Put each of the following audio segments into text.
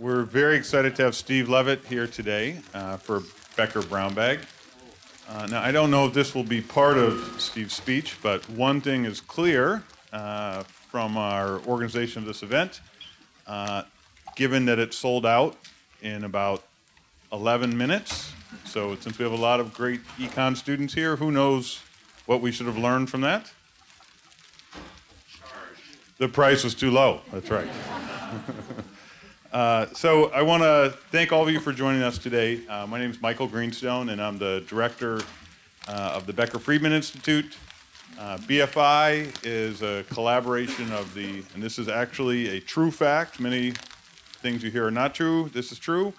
We're very excited to have Steve Levitt here today uh, for Becker Brown Bag. Uh, now, I don't know if this will be part of Steve's speech, but one thing is clear uh, from our organization of this event. Uh, given that it sold out in about 11 minutes, so since we have a lot of great econ students here, who knows what we should have learned from that? The price was too low. That's right. uh, so I want to thank all of you for joining us today. Uh, my name is Michael Greenstone, and I'm the director uh, of the Becker Friedman Institute. Uh, BFI is a collaboration of the, and this is actually a true fact. Many things you hear are not true. This is true.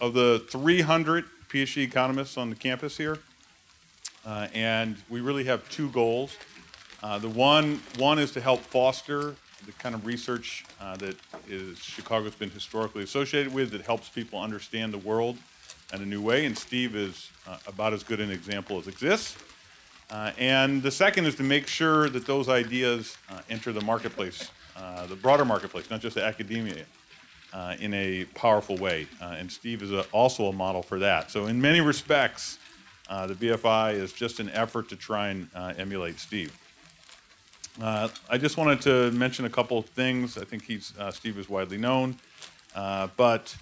Of the 300 PhD economists on the campus here, uh, and we really have two goals. The one one is to help foster the kind of research uh, that is Chicago's been historically associated with that helps people understand the world in a new way. And Steve is uh, about as good an example as exists. Uh, and the second is to make sure that those ideas uh, enter the marketplace, uh, the broader marketplace, not just the academia, uh, in a powerful way. and Steve is a, also a model for that. So in many respects, the BFI is just an effort to try and emulate Steve. Uh, I just wanted to mention a couple of things. I think he's uh, Steve is widely known, uh, but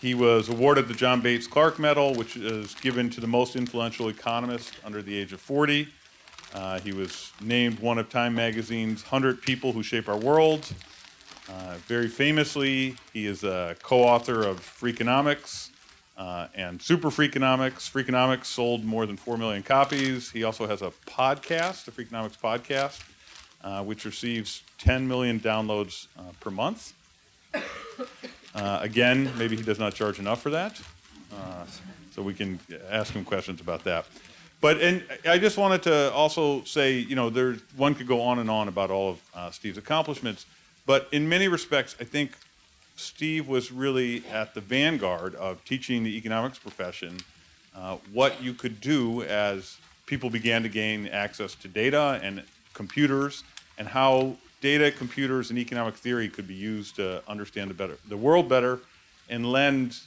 he was awarded the John Bates Clark Medal, which is given to the most influential economist under the age of 40. Uh, he was named one of Time Magazine's 100 People Who Shape Our World. Uh, very famously, he is a co-author of Freakonomics uh, and Super Freakonomics. Freakonomics sold more than 4 million copies. He also has a podcast, the Freakonomics podcast uh, which receives 10 million downloads uh, per month. Uh, again, maybe he does not charge enough for that, uh, so we can ask him questions about that. But and I just wanted to also say, you know, there one could go on and on about all of Steve's accomplishments, but in many respects, I think Steve was really at the vanguard of teaching the economics profession uh, what you could do as people began to gain access to data and computers and how data, computers, and economic theory could be used to understand the, better, the world better and lend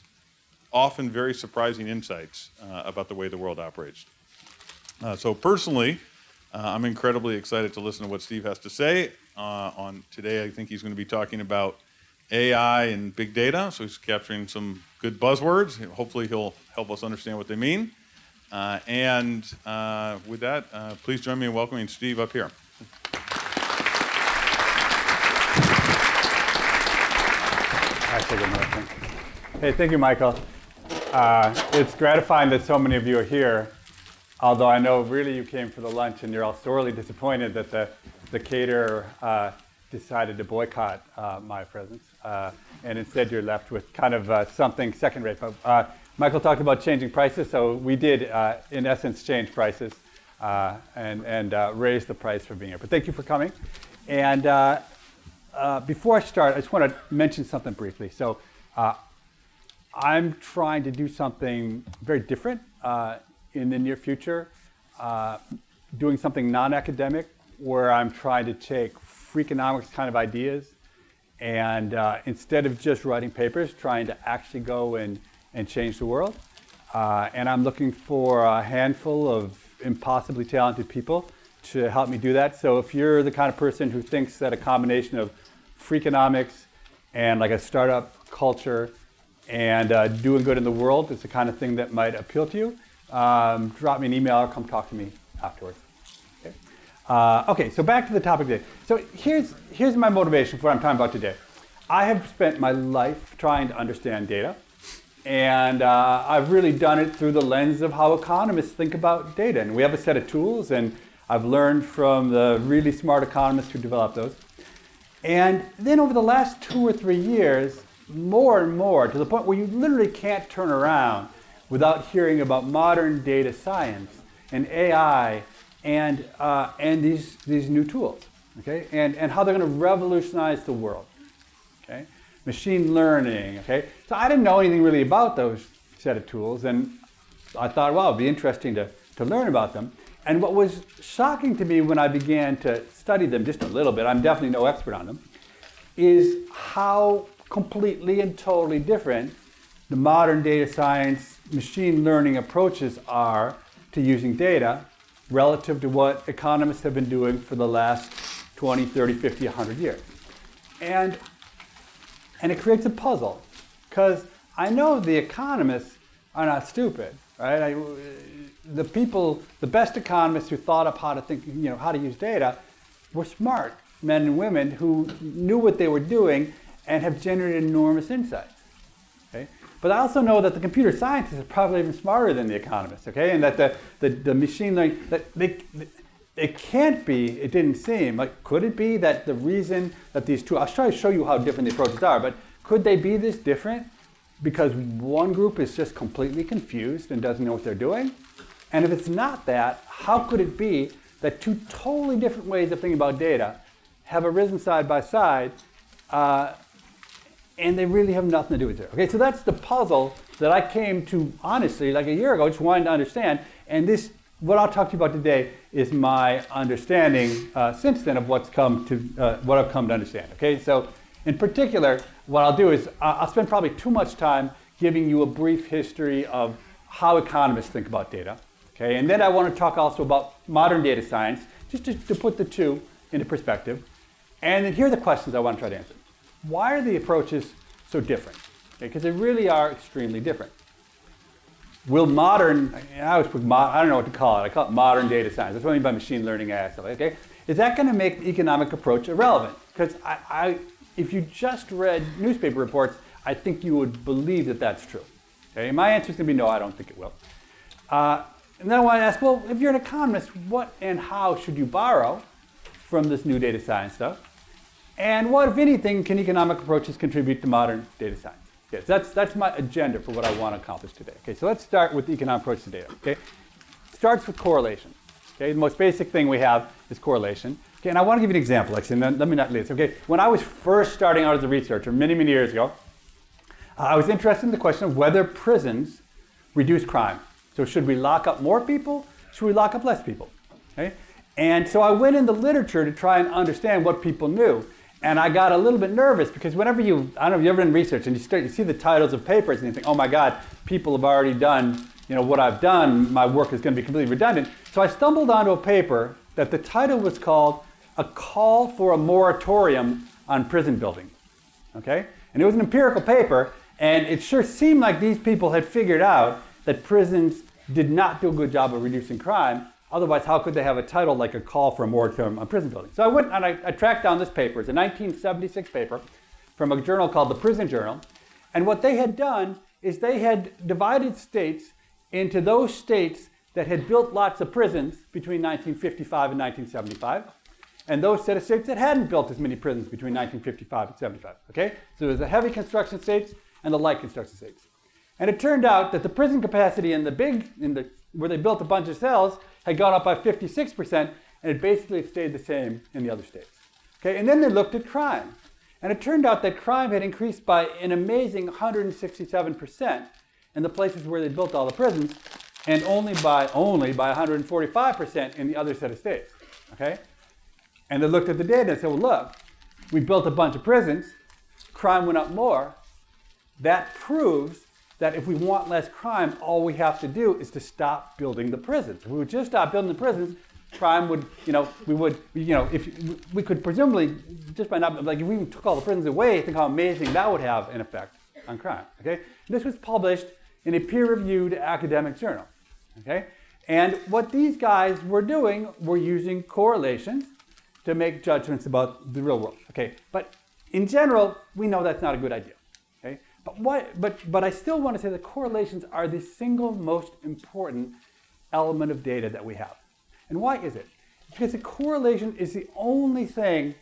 often very surprising insights uh, about the way the world operates. Uh, so personally, uh, I'm incredibly excited to listen to what Steve has to say. Uh, on today, I think he's going to be talking about AI and big data. So he's capturing some good buzzwords. Hopefully, he'll help us understand what they mean. Uh, and uh, with that, please join me in welcoming Steve up here. Take a Hey, thank you, Michael. Uh, it's gratifying that so many of you are here, although I know really you came for the lunch and you're all sorely disappointed that the, the caterer uh, decided to boycott uh, my presence. Uh, and instead you're left with kind of uh, something second rate. But uh, Michael talked about changing prices, so we did, in essence, change prices and, and raise the price for being here. But thank you for coming. And uh, before I start, I just want to mention something briefly. So, uh, I'm trying to do something very different uh, in the near future, uh, doing something non academic where I'm trying to take freakonomics kind of ideas and uh, instead of just writing papers, trying to actually go and, and change the world. and I'm looking for a handful of impossibly talented people to help me do that. So if you're the kind of person who thinks that a combination of freakonomics and like a startup culture and uh, doing good in the world is the kind of thing that might appeal to you, um, drop me an email or come talk to me afterwards. Okay. Uh, okay, so back to the topic today. So here's, here's my motivation for what I'm talking about today. I have spent my life trying to understand data, and uh, I've really done it through the lens of how economists think about data. And we have a set of tools, and I've learned from the really smart economists who developed those. And then over the last two or three years, more and more to the point where you literally can't turn around without hearing about modern data science and AI and, uh, and these, these new tools, okay? And, and how they're going to revolutionize the world, okay? Machine learning, okay? So I didn't know anything really about those set of tools, and I thought, well, it'd be interesting to, to learn about them. And what was shocking to me when I began to study them just a little bit, I'm definitely no expert on them, is how completely and totally different the modern data science machine learning approaches are to using data relative to what economists have been doing for the last 20, 30, 50, 100 years. And, and it creates a puzzle because I know the economists are not stupid, right? I, the people, the best economists who thought up how to think, you know, how to use data were smart men and women who knew what they were doing and have generated enormous insights. Okay? But I also know that the computer scientists are probably even smarter than the economists, okay? And that the, the, the machine learning, that they, it can't be, it didn't seem, like could it be that the reason that these two, I'll try to show you how different the approaches are, but could they be this different because one group is just completely confused and doesn't know what they're doing? And if it's not that, how could it be that two totally different ways of thinking about data have arisen side by side uh, and they really have nothing to do with it. Okay, so that's the puzzle that I came to honestly like a year ago, just wanting to understand. And this, what I'll talk to you about today, is my understanding uh, since then of what's come to uh, what I've come to understand. Okay, so in particular, what I'll do is I'll spend probably too much time giving you a brief history of how economists think about data. Okay, and then I want to talk also about modern data science, just to, to put the two into perspective. And then here are the questions I want to try to answer why are the approaches so different? Because okay, they really are extremely different. Will modern, I always put, mod, I don't know what to call it, I call it modern data science. That's what I mean by machine learning okay? Is that going to make the economic approach irrelevant? Because I, I, if you just read newspaper reports, I think you would believe that that's true. Okay? My answer is going to be no, I don't think it will. Uh, and then I want to ask, well, if you're an economist, what and how should you borrow from this new data science stuff? And what, if anything, can economic approaches contribute to modern data science? Yes, that's, that's my agenda for what I want to accomplish today. Okay, so let's start with the economic approach to data. Okay, starts with correlation. Okay, the most basic thing we have is correlation. Okay, and I want to give you an example, actually, and let me not leave this. Okay, when I was first starting out as a researcher many, many years ago, I was interested in the question of whether prisons reduce crime. So should we lock up more people? Should we lock up less people? Okay, and so I went in the literature to try and understand what people knew. And I got a little bit nervous because whenever you, I don't know, if you've ever done research and you start, you see the titles of papers and you think, oh my God, people have already done, you know, what I've done. My work is going to be completely redundant. So I stumbled onto a paper that the title was called "A Call for a Moratorium on Prison Building." Okay, and it was an empirical paper, and it sure seemed like these people had figured out that prisons did not do a good job of reducing crime, Otherwise, how could they have a title like a call for a moratorium on prison building? So I went and I, I, tracked down this paper. It's a 1976 paper from a journal called the Prison Journal. And what they had done is they had divided states into those states that had built lots of prisons between 1955 and 1975, and those set of states that hadn't built as many prisons between 1955 and 75. Okay? So there was the heavy construction states and the light construction states. And it turned out that the prison capacity in the big, in the where they built a bunch of cells, had gone up by 56%, and it basically stayed the same in the other states. Okay, and then they looked at crime. And it turned out that crime had increased by an amazing 167% in the places where they built all the prisons, and only by only by 145% in the other set of states. Okay? And they looked at the data and said, well, look, we built a bunch of prisons, crime went up more. That proves that if we want less crime, all we have to do is to stop building the prisons. If we would just stop building the prisons, crime would, you know, we would, you know, if we could presumably just by not, like if we took all the prisons away, think how amazing that would have an effect on crime. Okay, this was published in a peer-reviewed academic journal. Okay, and what these guys were doing were using correlations to make judgments about the real world. Okay, but in general, we know that's not a good idea. But, what, but, but I still want to say that correlations are the single most important element of data that we have. And why is it? Because a correlation is the only thing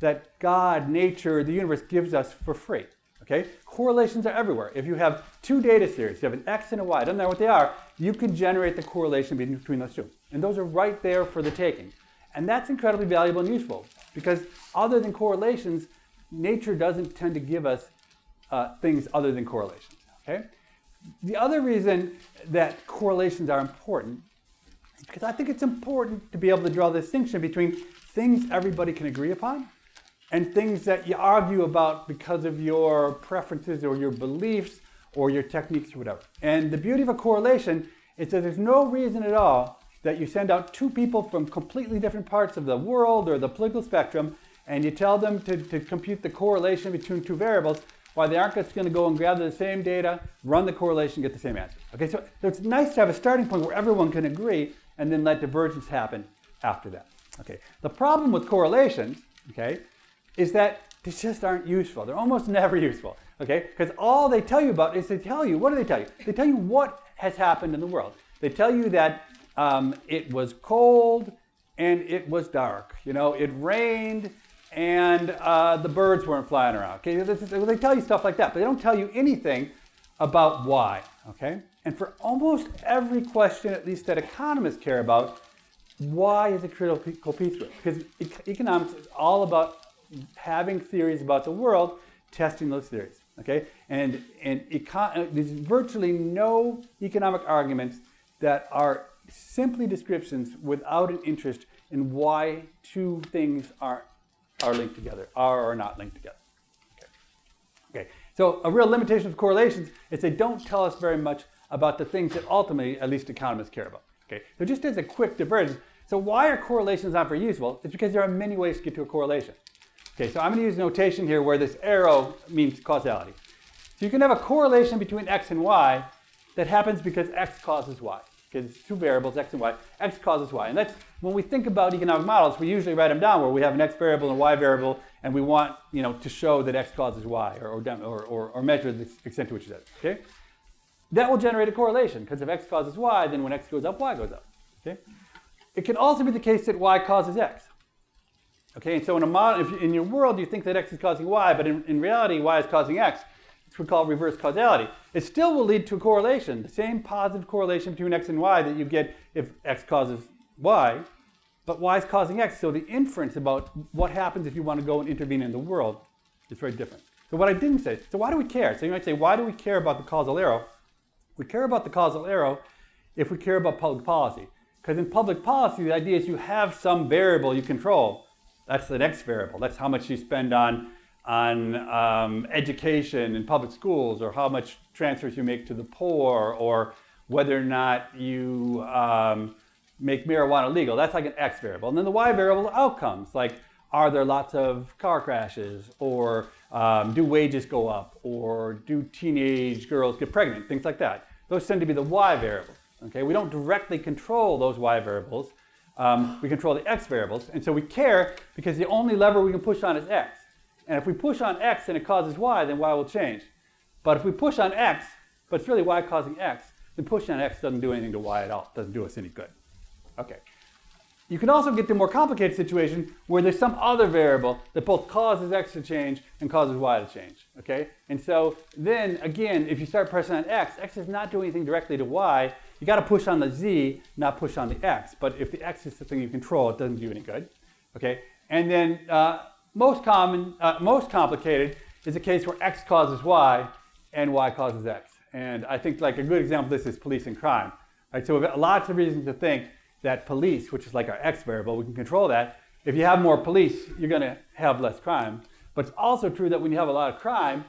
that God, nature, the universe gives us for free. Okay? Correlations are everywhere. If you have two data series, you have an X and a Y, doesn't matter what they are, you can generate the correlation between those two. And those are right there for the taking. And that's incredibly valuable and useful because other than correlations, nature doesn't tend to give us uh, things other than correlations. Okay? The other reason that correlations are important is because I think it's important to be able to draw the distinction between things everybody can agree upon and things that you argue about because of your preferences or your beliefs or your techniques or whatever. And the beauty of a correlation is that there's no reason at all that you send out two people from completely different parts of the world or the political spectrum and you tell them to, to compute the correlation between two variables why aren't just going to go and gather the same data, run the correlation, get the same answer. Okay, so, so it's nice to have a starting point where everyone can agree and then let divergence happen after that. Okay, the problem with correlations, okay, is that they just aren't useful. They're almost never useful. Okay, because all they tell you about is they tell you what do they tell you? They tell you what has happened in the world. They tell you that um, it was cold and it was dark. You know, it rained and uh, the birds weren't flying around. Okay, they tell you stuff like that, but they don't tell you anything about why. Okay, and for almost every question, at least that economists care about, why is a critical piece it? Because economics is all about having theories about the world, testing those theories. Okay, and and econ- there's virtually no economic arguments that are simply descriptions without an interest in why two things are are linked together, are or not linked together. Okay. okay. So a real limitation of correlations is they don't tell us very much about the things that ultimately at least economists care about. Okay. So just as a quick divergence, so why are correlations not very useful? It's because there are many ways to get to a correlation. Okay, so I'm going to use notation here where this arrow means causality. So you can have a correlation between x and y that happens because x causes y because it's two variables, x and y. x causes y. And that's when we think about economic models, we usually write them down where we have an x variable and a y variable, and we want you know, to show that x causes y or, or, or, or measure the extent to which it does. okay? That will generate a correlation because if x causes y, then when x goes up, y goes up. Okay? It can also be the case that y causes x. Okay, and so in a model, if in your world you think that x is causing y, but in, in reality y is causing x, we call reverse causality. It still will lead to a correlation, the same positive correlation between x and y that you get if x causes y, but y is causing x. So the inference about what happens if you want to go and intervene in the world is very different. So what I didn't say, so why do we care? So you might say, why do we care about the causal arrow? We care about the causal arrow if we care about public policy. Because in public policy, the idea is you have some variable you control. That's the next variable. That's how much you spend on on um, education in public schools or how much transfers you make to the poor or whether or not you um, make marijuana legal. That's like an X variable. And then the Y variable outcomes, like are there lots of car crashes or um, do wages go up or do teenage girls get pregnant, things like that. Those tend to be the Y variables. Okay, we don't directly control those Y variables. Um, we control the X variables, and so we care because the only lever we can push on is X. And if we push on x and it causes y, then y will change. But if we push on x, but it's really y causing x, then pushing on x doesn't do anything to y at all. It doesn't do us any good. Okay. You can also get to a more complicated situation where there's some other variable that both causes x to change and causes y to change. Okay? And so then again, if you start pressing on x, x is not doing anything directly to y. You got to push on the z, not push on the x. But if the x is the thing you control, it doesn't do any good. Okay? And then uh, most common, uh, most complicated is a case where X causes Y and Y causes X. And I think like a good example of this is police and crime. Right? So we've got lots of reasons to think that police, which is like our X variable, we can control that. If you have more police, you're going to have less crime. But it's also true that when you have a lot of crime,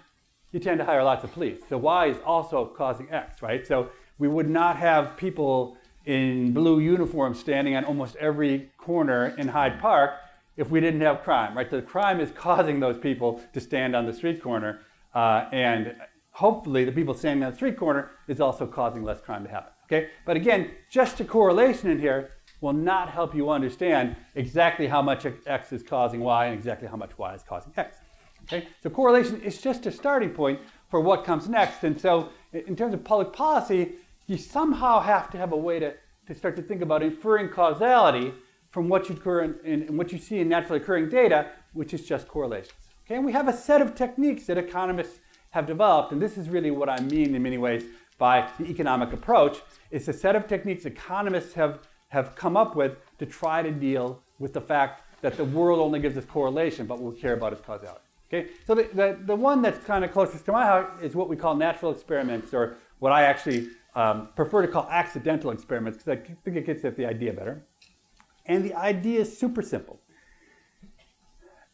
you tend to hire lots of police. So Y is also causing X, right? So we would not have people in blue uniforms standing on almost every corner in Hyde Park if we didn't have crime, right? The crime is causing those people to stand on the street corner, uh, and hopefully the people standing on the street corner is also causing less crime to happen. Okay, but again, just a correlation in here will not help you understand exactly how much x is causing y and exactly how much y is causing x. Okay, so correlation is just a starting point for what comes next, and so in terms of public policy, you somehow have to have a way to, to start to think about inferring causality from what you, in, in, what you see in naturally occurring data, which is just correlations. Okay, and we have a set of techniques that economists have developed, and this is really what I mean in many ways by the economic approach. It's a set of techniques economists have, have come up with to try to deal with the fact that the world only gives us correlation, but what we care about is causality. Okay, so the, the, the one that's kind of closest to my heart is what we call natural experiments, or what I actually um, prefer to call accidental experiments, because I think it gets at the idea better. And the idea is super simple.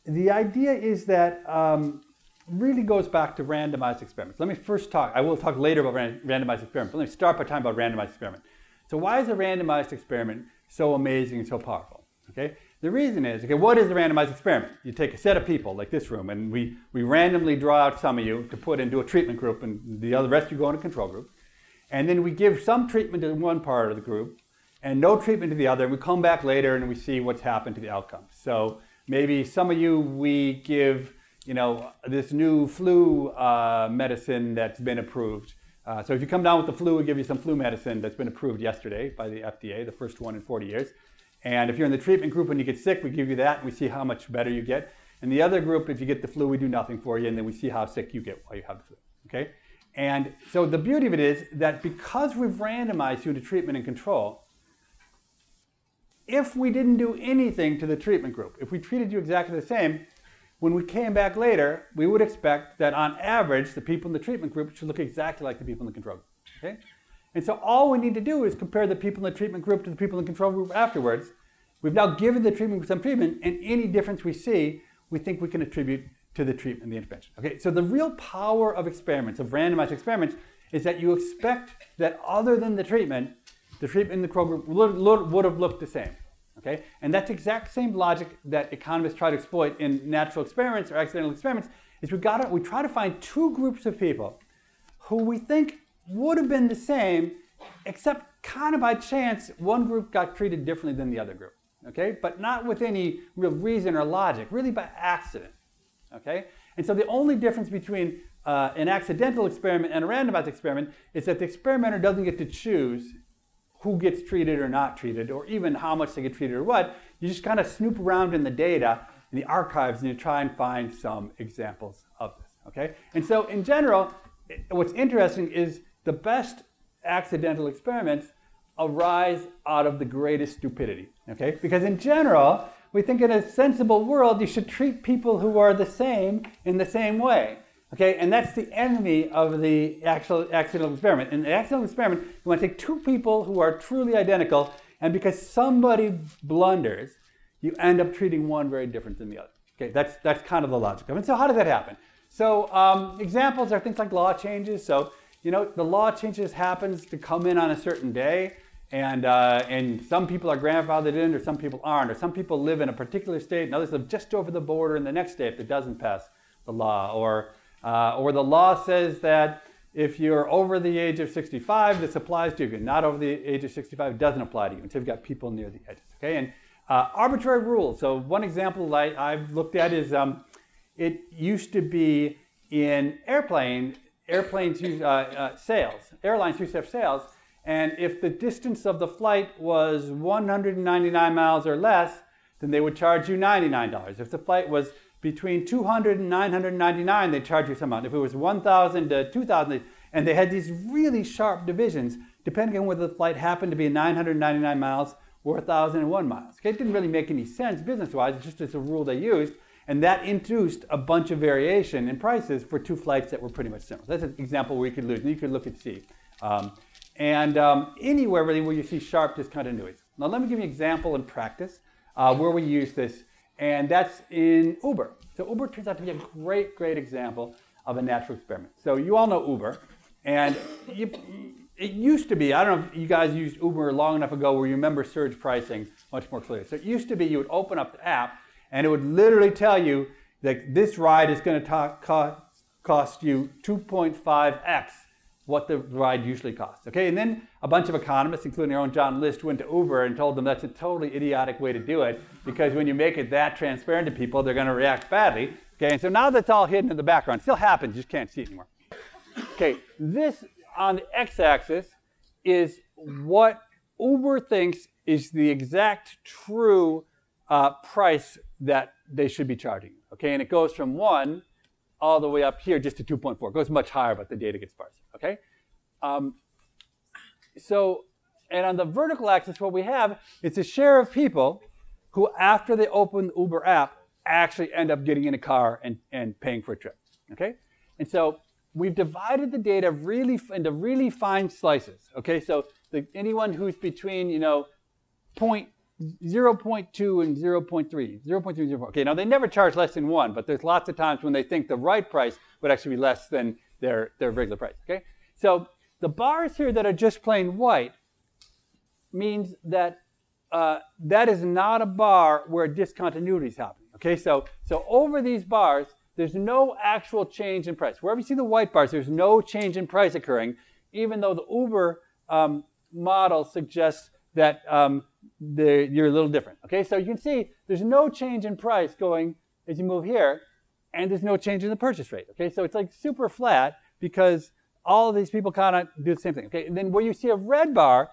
the idea is that um, really goes back to randomized experiments. Let me first talk, I will talk later about ran- randomized experiments, let me start by talking about randomized experiment. So why is a randomized experiment so amazing and so powerful? Okay, the reason is, okay, what is a randomized experiment? You take a set of people like this room, and we, we randomly draw out some of you to put into a treatment group, and the other rest you go in a control group. And then we give some treatment to one part of the group and no treatment to the other. We come back later and we see what's happened to the outcome. So maybe some of you we give, you know, this new flu uh, medicine that's been approved. Uh, so if you come down with the flu, we give you some flu medicine that's been approved yesterday by the FDA, the first one in 40 years. And if you're in the treatment group and you get sick, we give you that and we see how much better you get. And the other group, if you get the flu, we do nothing for you, and then we see how sick you get while you have the flu. Okay? And so the beauty of it is that because we've randomized you into treatment and control, if we didn't do anything to the treatment group, if we treated you exactly the same, when we came back later, we would expect that on average, the people in the treatment group should look exactly like the people in the control group. Okay? And so all we need to do is compare the people in the treatment group to the people in the control group afterwards. We've now given the treatment group some treatment, and any difference we see, we think we can attribute to the treatment, the intervention. Okay, so the real power of experiments, of randomized experiments, is that you expect that other than the treatment, the treatment in the control group would, would have looked the same. Okay, and that's exact same logic that economists try to exploit in natural experiments or accidental experiments. Is we got we try to find two groups of people who we think would have been the same, except kind of by chance, one group got treated differently than the other group. Okay, but not with any real reason or logic, really by accident. Okay? And so the only difference between uh, an accidental experiment and a randomized experiment is that the experimenter doesn't get to choose who gets treated or not treated, or even how much they get treated or what. You just kind of snoop around in the data, in the archives, and you try and find some examples of this. Okay? And so in general, what's interesting is the best accidental experiments arise out of the greatest stupidity. Okay? Because in general, we think in a sensible world, you should treat people who are the same in the same way. Okay, and that's the enemy of the actual accidental experiment. In the accidental experiment, you want to take two people who are truly identical, and because somebody blunders, you end up treating one very different than the other. Okay, that's that's kind of the logic of it. So how does that happen? So um, examples are things like law changes. So you know the law changes happens to come in on a certain day and, uh, and some people are grandfathered in or some people aren't, or some people live in a particular state and others live just over the border in the next state it doesn't pass the law, or, uh, or the law says that if you're over the age of 65, this applies to you. If you're not over the age of 65, it doesn't apply to you until you've got people near the edges. Okay, and uh, arbitrary rules. So one example I, have looked at is um, it used to be in airplane airplanes use uh, uh, sales. Airlines used to have sales and if the distance of the flight was 199 miles or less, then they would charge you $99. If the flight was between 200 and 999, they'd charge you some amount. If it was 1,000 to 2,000, and they had these really sharp divisions depending on whether the flight happened to be 999 miles or 1,001 miles. Okay, it didn't really make any sense business-wise. It's just a rule they used, and that introduced a bunch of variation in prices for two flights that were pretty much similar. That's an example where you could lose, and you could look and see. Um, and um, anywhere really where you see sharp discontinuities. Now let me give you an example in practice uh, where we use this, and that's in Uber. So Uber turns out to be a great, great example of a natural experiment. So you all know Uber, and you, it used to be, I don't know if you guys used Uber long enough ago where you remember surge pricing much more clearly. So it used to be you would open up the app, and it would literally tell you that this ride is going to cost, cost you 2.5x what the ride usually costs. Okay, and then a bunch of economists, including our own John List, went to Uber and told them that's a totally idiotic way to do it because when you make it that transparent to people, they're going to react badly. Okay, and so now that's all hidden in the background. It still happens, you just can't see it anymore. Okay, this on the x-axis is what Uber thinks is the exact true uh, price that they should be charging. Okay, and it goes from one all the way up here just to 2.4. It goes much higher, but the data gets sparse. Okay? Um, so, and on the vertical axis, what we have is a share of people who, after they open the Uber app, actually end up getting in a car and, and paying for a trip. Okay? And so we've divided the data really into really fine slices. Okay, so the, anyone who's between, you know, point 0.2 and 0.3, 0.3, 0.4. Okay, now they never charge less than one, but there's lots of times when they think the right price would actually be less than their, their regular price. Okay, so the bars here that are just plain white means that uh, that is not a bar where discontinuity is happening. Okay, so so over these bars, there's no actual change in price. Wherever you see the white bars, there's no change in price occurring, even though the Uber um, model suggests that um, you're a little different. Okay, so you can see there's no change in price going as you move here, and there's no change in the purchase rate. Okay, so it's like super flat because all of these people kind of do the same thing. Okay, and then where you see a red bar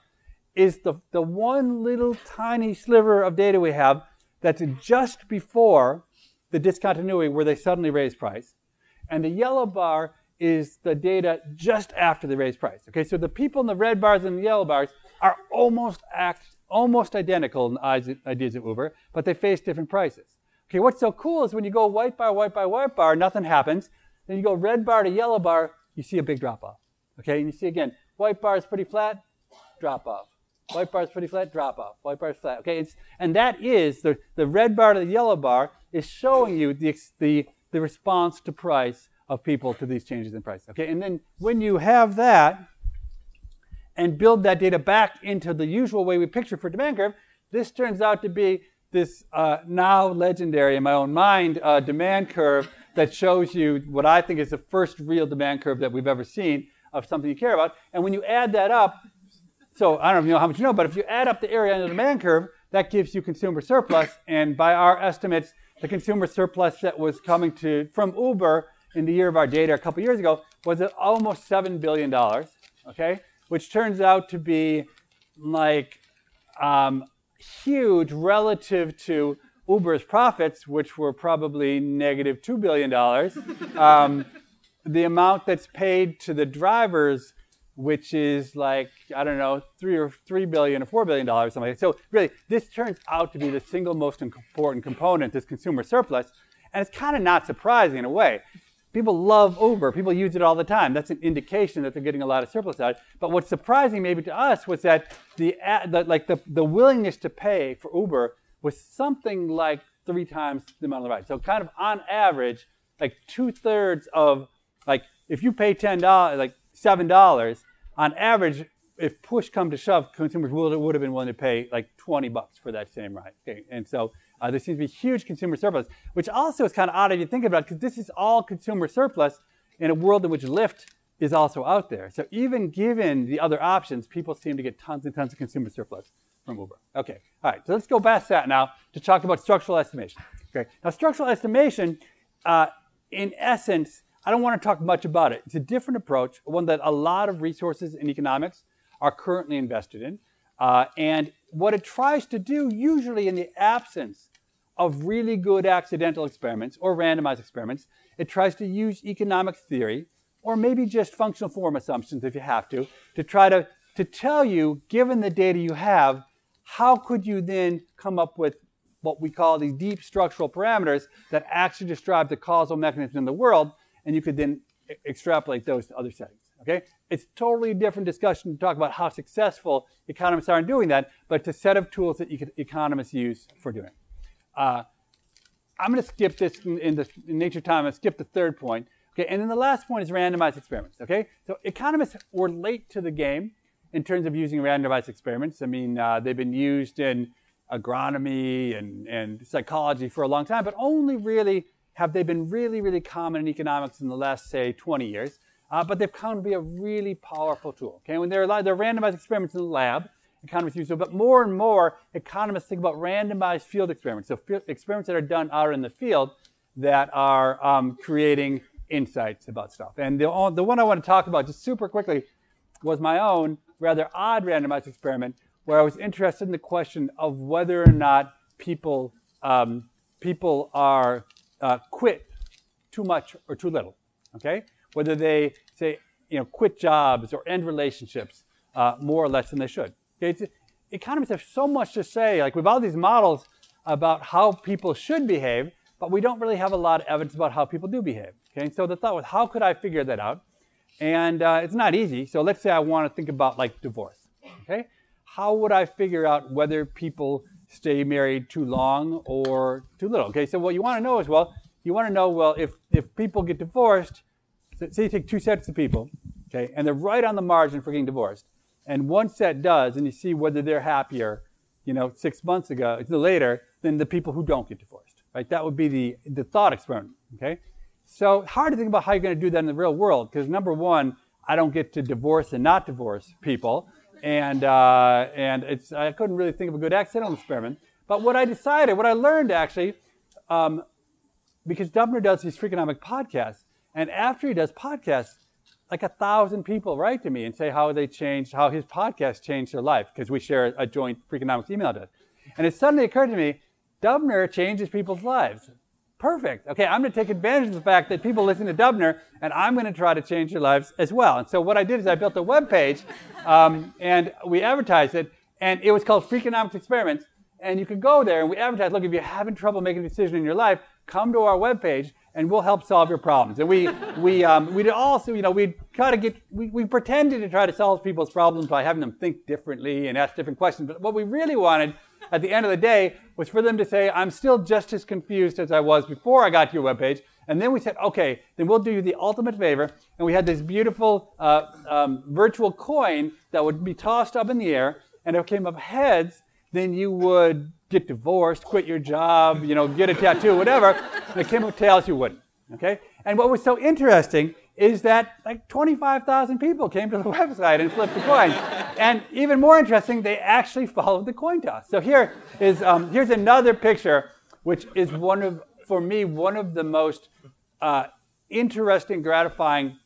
is the, the one little tiny sliver of data we have that's just before the discontinuity where they suddenly raise price. And the yellow bar is the data just after they raise price. Okay, so the people in the red bars and the yellow bars are almost act, almost identical in the ideas of Uber, but they face different prices. Okay, what's so cool is when you go white bar, white bar, white bar, nothing happens. Then you go red bar to yellow bar, you see a big drop off. Okay, and you see again, white bar is pretty flat, drop off. White bar is pretty flat, drop off. White bar is flat. Okay, it's, and that is the, the red bar to the yellow bar is showing you the, the, the response to price of people to these changes in price. Okay, and then when you have that and build that data back into the usual way we picture for demand curve, this turns out to be this uh, now legendary in my own mind uh, demand curve that shows you what I think is the first real demand curve that we've ever seen of something you care about. And when you add that up, so I don't know how much you know, but if you add up the area under the demand curve, that gives you consumer surplus. And by our estimates, the consumer surplus that was coming to from Uber in the year of our data a couple years ago was almost seven billion dollars. Okay, which turns out to be like um, huge relative to Uber's profits, which were probably negative negative two billion dollars. Um, the amount that's paid to the drivers which is like I don't know three or three billion or four billion dollars something. Like so really, this turns out to be the single most important component, this consumer surplus, and it's kind of not surprising in a way. People love Uber. People use it all the time. That's an indication that they're getting a lot of surplus out. But what's surprising maybe to us was that the, the like the, the willingness to pay for Uber was something like three times the amount of the ride. So kind of on average, like two thirds of like if you pay ten dollars, like seven dollars, on average, if push come to shove, consumers would, would have been willing to pay like 20 bucks for that same ride. Okay? And so uh, there seems to be huge consumer surplus, which also is kind of odd if you think about it, because this is all consumer surplus in a world in which Lyft is also out there. So even given the other options, people seem to get tons and tons of consumer surplus from Uber. Okay, all right, so let's go past that now to talk about structural estimation. Okay, now structural estimation, uh, in essence, I don't want to talk much about it. It's a different approach, one that a lot of resources in economics are currently invested in. Uh, and what it tries to do, usually in the absence of really good accidental experiments or randomized experiments, it tries to use economic theory or maybe just functional form assumptions if you have to, to try to, to tell you, given the data you have, how could you then come up with what we call these deep structural parameters that actually describe the causal mechanism in the world and you could then extrapolate those to other settings. Okay, it's totally a different discussion to talk about how successful economists are in doing that, but it's a set of tools that economists use for doing. Uh, I'm going to skip this in, in the in nature time. To skip the third point. Okay, and then the last point is randomized experiments. Okay, so economists were late to the game in terms of using randomized experiments. I mean, uh, they've been used in agronomy and, and psychology for a long time, but only really have they been really, really common in economics in the last, say, 20 years. Uh, but they've come to be a really powerful tool. Okay, when they're, they're randomized experiments in the lab, economists use them. But more and more, economists think about randomized field experiments. So experiments that are done out in the field that are um, creating insights about stuff. And the, the one I want to talk about just super quickly was my own rather odd randomized experiment where I was interested in the question of whether or not people um, people are uh, quit too much or too little. Okay, whether they say you know quit jobs or end relationships uh, more or less than they should. Okay, economists have so much to say. Like we have all these models about how people should behave, but we don't really have a lot of evidence about how people do behave. Okay, so the thought was, how could I figure that out? And uh, it's not easy. So let's say I want to think about like divorce. Okay, how would I figure out whether people stay married too long or too little. Okay, so what you want to know is well, you want to know well if if people get divorced, say you take two sets of people, okay, and they're right on the margin for getting divorced, and once that does, and you see whether they're happier, you know, six months ago later than the people who don't get divorced, right? That would be the the thought experiment, okay. So hard to think about how you're going to do that in the real world because number one, I don't get to divorce and not divorce people and uh, and it's I couldn't really think of a good accidental experiment. But what I decided, what I learned actually, um, because Dubner does these Freakonomic podcasts, and after he does podcasts, like a thousand people write to me and say how they changed, how his podcast changed their life because we share a joint Freakonomics email address. And it suddenly occurred to me, Dubner changes people's lives perfect. Okay, I'm going to take advantage of the fact that people listen to Dubner, and I'm going to try to change their lives as well. And so what I did is I built a web page, um, and we advertised it, and it was called Freakonomics Experiments. And you could go there, and we advertise. Look, if you're having trouble making a decision in your life, come to our web page, and we'll help solve your problems. And we we um, we also, you know, we try to get we, we pretended to try to solve people's problems by having them think differently and ask different questions. But what we really wanted at the end of the day was for them to say, I'm still just as confused as I was before I got to your webpage. And then we said, okay, then we'll do you the ultimate favor. And we had this beautiful uh, um, virtual coin that would be tossed up in the air. And if it came up heads, then you would get divorced, quit your job, you know, get a tattoo, whatever. Came up tails, you wouldn't. Okay? And what was so interesting is that like 25,000 people came to the website and flipped the coin. and even more interesting, they actually followed the coin toss. So here is um, here's another picture, which is one of, for me, one of the most uh, interesting, gratifying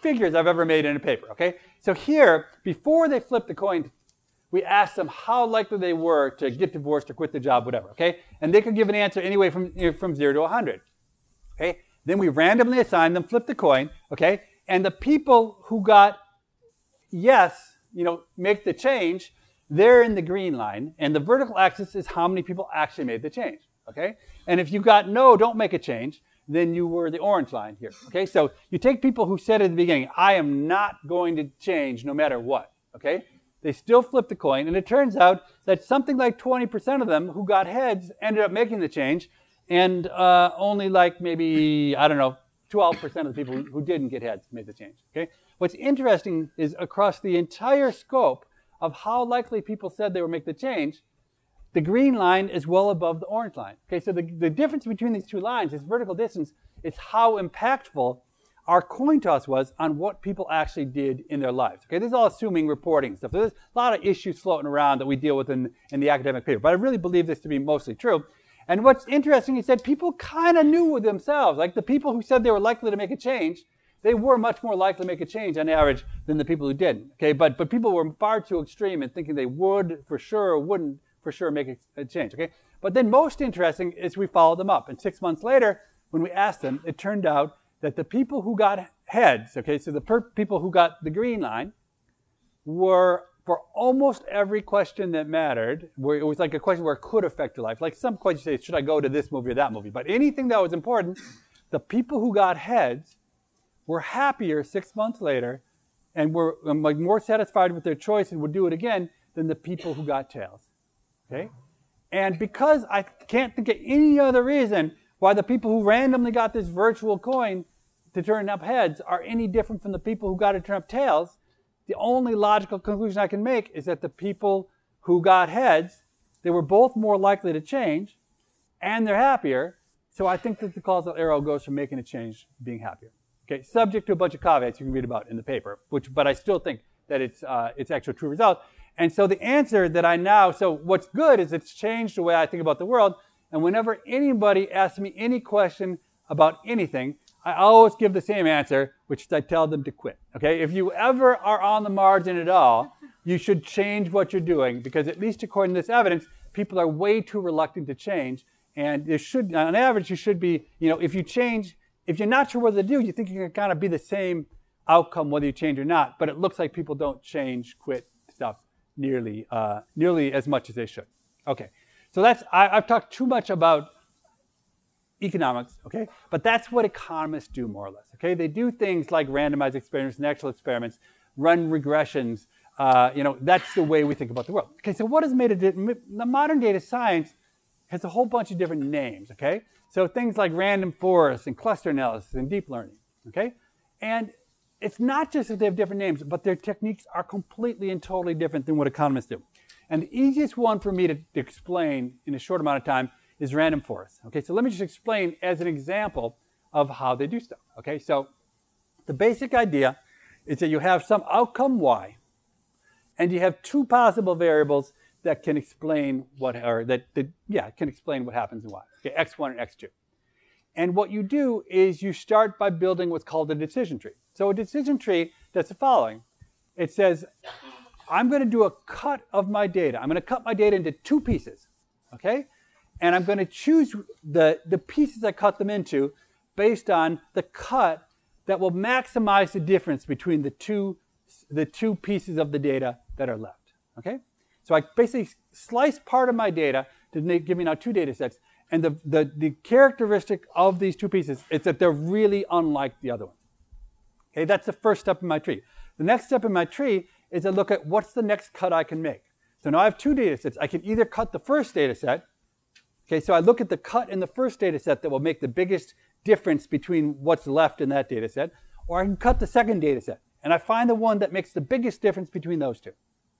figures I've ever made in a paper. Okay, so here, before they flipped the coin, we asked them how likely they were to get divorced or quit the job, whatever. Okay, and they could give an answer anyway from from zero to 100. Okay, then we randomly assigned them, flip the coin, okay? And the people who got yes, you know, make the change, they're in the green line. And the vertical axis is how many people actually made the change, okay? And if you got no, don't make a change, then you were the orange line here, okay? So you take people who said at the beginning, I am not going to change no matter what, okay? They still flip the coin, and it turns out that something like 20% of them who got heads ended up making the change, and uh, only like maybe I don't know 12% of the people who didn't get heads made the change. Okay. What's interesting is across the entire scope of how likely people said they would make the change, the green line is well above the orange line. Okay, so the, the difference between these two lines, this vertical distance, is how impactful our coin toss was on what people actually did in their lives. Okay, this is all assuming reporting stuff. There's a lot of issues floating around that we deal with in, in the academic paper, but I really believe this to be mostly true. And what's interesting, he said people kind of knew themselves. Like the people who said they were likely to make a change, they were much more likely to make a change on average than the people who didn't. Okay, but but people were far too extreme in thinking they would for sure or wouldn't for sure make a, a change. Okay, but then most interesting is we followed them up, and six months later, when we asked them, it turned out that the people who got heads, okay, so the per- people who got the green line, were for almost every question that mattered, where it was like a question where it could affect your life. Like some questions say, should I go to this movie or that movie? But anything that was important, the people who got heads were happier six months later and were like more satisfied with their choice and would do it again than the people who got tails. Okay? And because I can't think of any other reason why the people who randomly got this virtual coin to turn up heads are any different from the people who got to turn up tails, the only logical conclusion I can make is that the people who got heads, they were both more likely to change and they're happier. So I think that the causal arrow goes from making a change to being happier. Okay, subject to a bunch of caveats you can read about in the paper, which, but I still think that it's, uh, it's actual true result. And so the answer that I now, so what's good is it's changed the way I think about the world. And whenever anybody asks me any question about anything, I always give the same answer, which is I tell them to quit. Okay? If you ever are on the margin at all, you should change what you're doing because, at least according to this evidence, people are way too reluctant to change. And there should, on average, you should be, you know, if you change, if you're not sure what to do, you think you're going to kind of be the same outcome whether you change or not. But it looks like people don't change, quit stuff nearly, uh, nearly as much as they should. Okay, so that's I, I've talked too much about economics, okay? But that's what economists do more or less, okay? They do things like randomized experiments, natural experiments, run regressions, uh, you know, that's the way we think about the world. Okay, so what has made it? The modern data science has a whole bunch of different names. Okay, so things like random forest and cluster analysis and deep learning. Okay, and it's not just that they have different names, but their techniques are completely and totally different than what economists do. And the easiest one for me to, to explain in a short amount of time is random forest. Okay, so let me just explain as an example of how they do stuff. Okay, so the basic idea is that you have some outcome y, and you have two possible variables that can explain what, or that, that yeah, can explain what happens in y. Okay, x1 and x2. And what you do is you start by building what's called a decision tree. So a decision tree does the following. It says, I'm going to do a cut of my data. I'm going to cut my data into two pieces, okay? And I'm going to choose the, the pieces I cut them into based on the cut that will maximize the difference between the two, the two pieces of the data that are left. Okay? So I basically slice part of my data to give me now two data sets. And the, the, the characteristic of these two pieces is that they're really unlike the other ones. Okay, that's the first step in my tree. The next step in my tree is to look at what's the next cut I can make. So now I have two data sets. I can either cut the first data set. Okay, so I look at the cut in the first data set that will make the biggest difference between what's left in that data set, or I can cut the second data set and I find the one that makes the biggest difference between those two.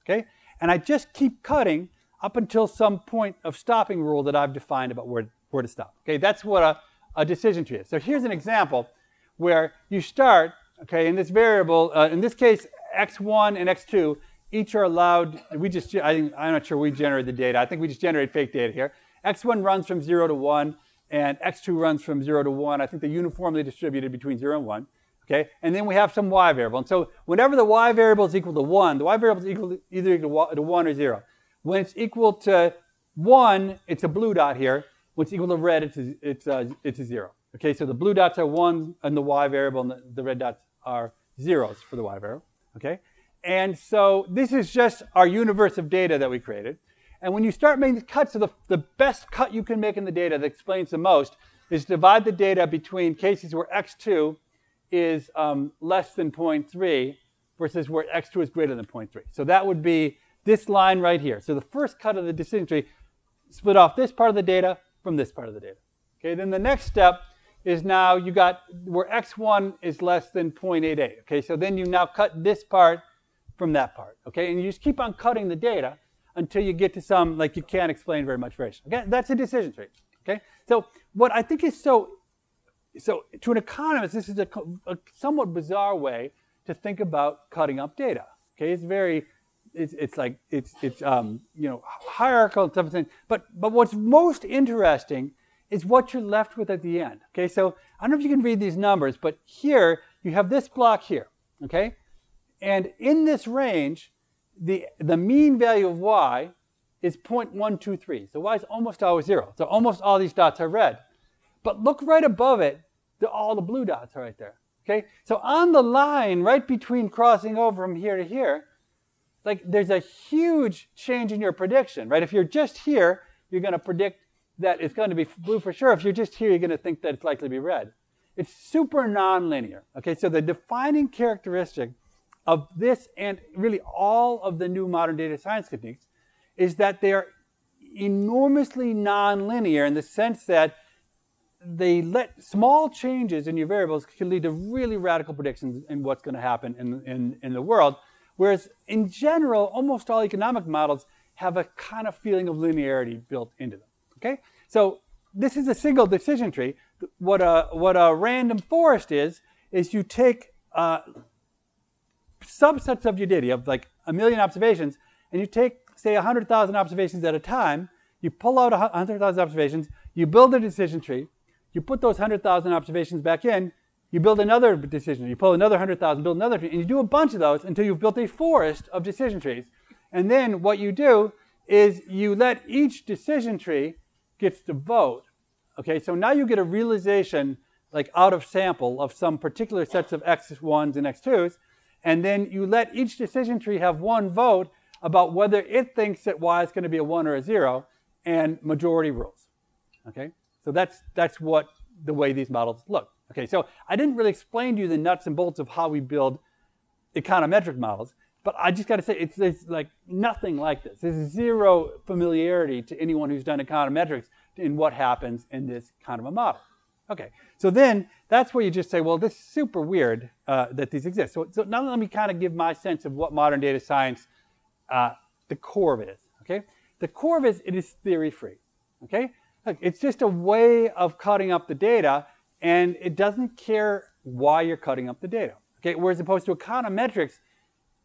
Okay? And I just keep cutting up until some point of stopping rule that I've defined about where, where to stop. Okay, that's what a, a decision tree is. So here's an example where you start, okay, in this variable, uh, in this case, x1 and x2, each are allowed, we just, I, am not sure we generate the data. I think we just generate fake data here. x1 runs from 0 to 1 and x2 runs from 0 to 1. I think they're uniformly distributed between 0 and 1. Okay, and then we have some y variable. And so whenever the y variable is equal to 1, the y variable is equal to, either equal to 1 or 0. When it's equal to 1, it's a blue dot here. When it's equal to red, it's a, it's a, it's a 0. Okay, so the blue dots are 1 and the y variable, and the, the red dots are zeros for the y variable. Okay, and so this is just our universe of data that we created. And when you start making the cuts, so the, the best cut you can make in the data that explains the most is divide the data between cases where x2 is um, less than 0.3 versus where x2 is greater than 0.3. So that would be this line right here. So the first cut of the decision tree split off this part of the data from this part of the data. Okay, then the next step is now you got where x1 is less than 0.88. Okay, so then you now cut this part from that part. Okay, and you just keep on cutting the data until you get to some like you can't explain very much variation. Okay, that's a decision tree. Okay, so what I think is so so to an economist, this is a, a somewhat bizarre way to think about cutting up data. Okay, it's very it's, it's like it's it's um, you know hierarchical and stuff. But but what's most interesting is what you're left with at the end. Okay, so I don't know if you can read these numbers, but here you have this block here. Okay, and in this range, the, the mean value of y is 0.123. So y is almost always zero. So almost all these dots are red. But look right above it, the, all the blue dots are right there. Okay? So on the line right between crossing over from here to here, like there's a huge change in your prediction, right? If you're just here, you're going to predict that it's going to be blue for sure. If you're just here, you're going to think that it's likely to be red. It's super nonlinear. Okay, so the defining characteristic of this and really all of the new modern data science techniques is that they are enormously nonlinear in the sense that they let small changes in your variables can lead to really radical predictions in what's going to happen in, in, in the world. Whereas in general, almost all economic models have a kind of feeling of linearity built into them. Okay? So this is a single decision tree. What a, what a random forest is, is you take uh, subsets of your data, have like a million observations, and you take, say, 100,000 observations at a time, you pull out 100,000 observations, you build a decision tree, you put those 100,000 observations back in, you build another decision, you pull another 100,000, build another tree, and you do a bunch of those until you've built a forest of decision trees. And then what you do is you let each decision tree gets to vote. Okay, so now you get a realization like out of sample of some particular sets of x1s and x2s, and then you let each decision tree have one vote about whether it thinks that y is going to be a 1 or a 0, and majority rules. Okay? So that's, that's what the way these models look. Okay, so I didn't really explain to you the nuts and bolts of how we build econometric models, But I just got to say, it's, it's like nothing like this. There's zero familiarity to anyone who's done econometrics in what happens in this kind of a model. Okay, so then that's where you just say, well, this is super weird uh, that these exist. So, so now let me kind of give my sense of what modern data science, uh, the core of it is. Okay, the core of it is it is theory free. Okay, Look, it's just a way of cutting up the data, and it doesn't care why you're cutting up the data. Okay, whereas opposed to econometrics,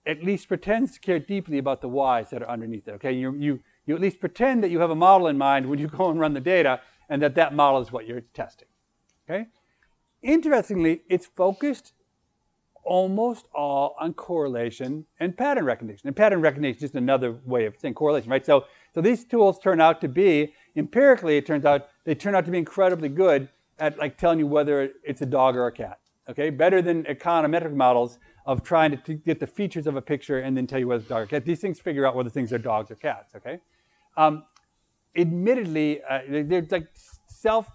at least pretends to care deeply about the whys that are underneath it. Okay, you, you, you at least pretend that you have a model in mind when you go and run the data, and that that model is what you're testing. Okay, interestingly, it's focused almost all on correlation and pattern recognition. And pattern recognition is just another way of saying correlation, right? So, so these tools turn out to be empirically, it turns out they turn out to be incredibly good at like telling you whether it's a dog or a cat. Okay, better than econometric models of trying to t- get the features of a picture and then tell you whether it's dog or cat. These things figure out whether things are dogs or cats. Okay, um, admittedly, uh, they're like self,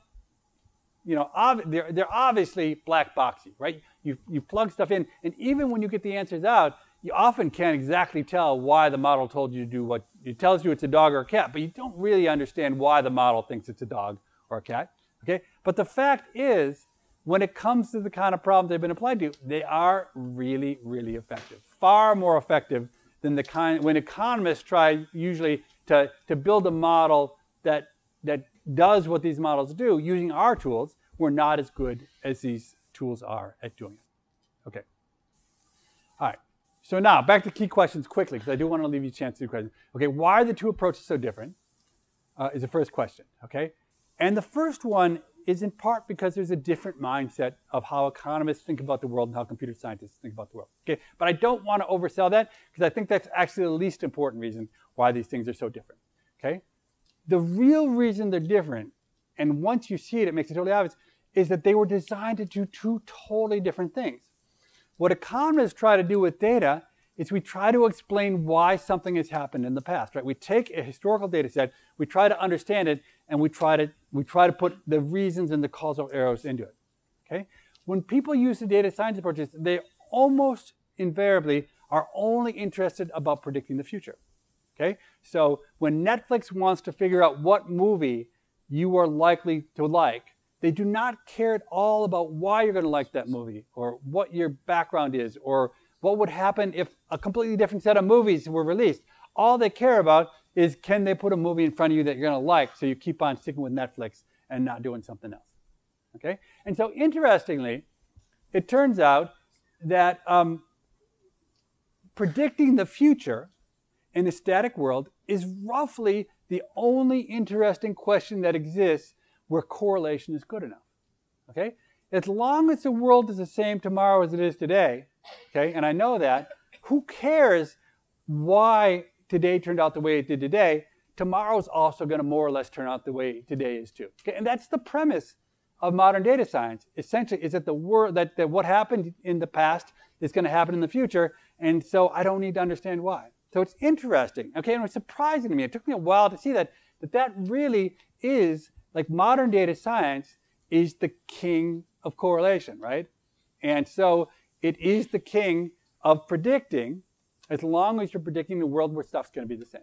you know, ob- they're, they're obviously black boxy, right? You, you plug stuff in, and even when you get the answers out, you often can't exactly tell why the model told you to do what it tells you it's a dog or a cat, but you don't really understand why the model thinks it's a dog or a cat. Okay? But the fact is, when it comes to the kind of problems they've been applied to, they are really, really effective. Far more effective than the kind when economists try usually to, to build a model that that does what these models do using our tools, we're not as good as these tools are at doing it. Okay. All right. So now back to key questions quickly, because I do want to leave you a chance to do questions. Okay, why are the two approaches so different? Uh, is the first question. Okay, and the first one is in part because there's a different mindset of how economists think about the world and how computer scientists think about the world. Okay, but I don't want to oversell that because I think that's actually the least important reason why these things are so different. Okay, the real reason they're different, and once you see it, it makes it totally obvious, is that they were designed to do two totally different things. What economists try to do with data is we try to explain why something has happened in the past, right? We take a historical data set, we try to understand it, and we try to we try to put the reasons and the causal arrows into it. Okay? When people use the data science approaches, they almost invariably are only interested about predicting the future. Okay? So when Netflix wants to figure out what movie you are likely to like, they do not care at all about why you're going to like that movie or what your background is or what would happen if a completely different set of movies were released. All they care about is can they put a movie in front of you that you're going to like so you keep on sticking with Netflix and not doing something else. Okay? And so, interestingly, it turns out that um, predicting the future in a static world is roughly the only interesting question that exists where correlation is good enough. Okay? As long as the world is the same tomorrow as it is today, okay, and I know that, who cares why today turned out the way it did today? Tomorrow's also going to more or less turn out the way today is too. Okay? And that's the premise of modern data science. Essentially, is that the world that, that what happened in the past is going to happen in the future, and so I don't need to understand why. So it's interesting, okay, and it's surprising to me. It took me a while to see that that that really is like modern data science is the king of correlation, right? And so it is the king of predicting as long as you're predicting the world where stuff's going to be the same.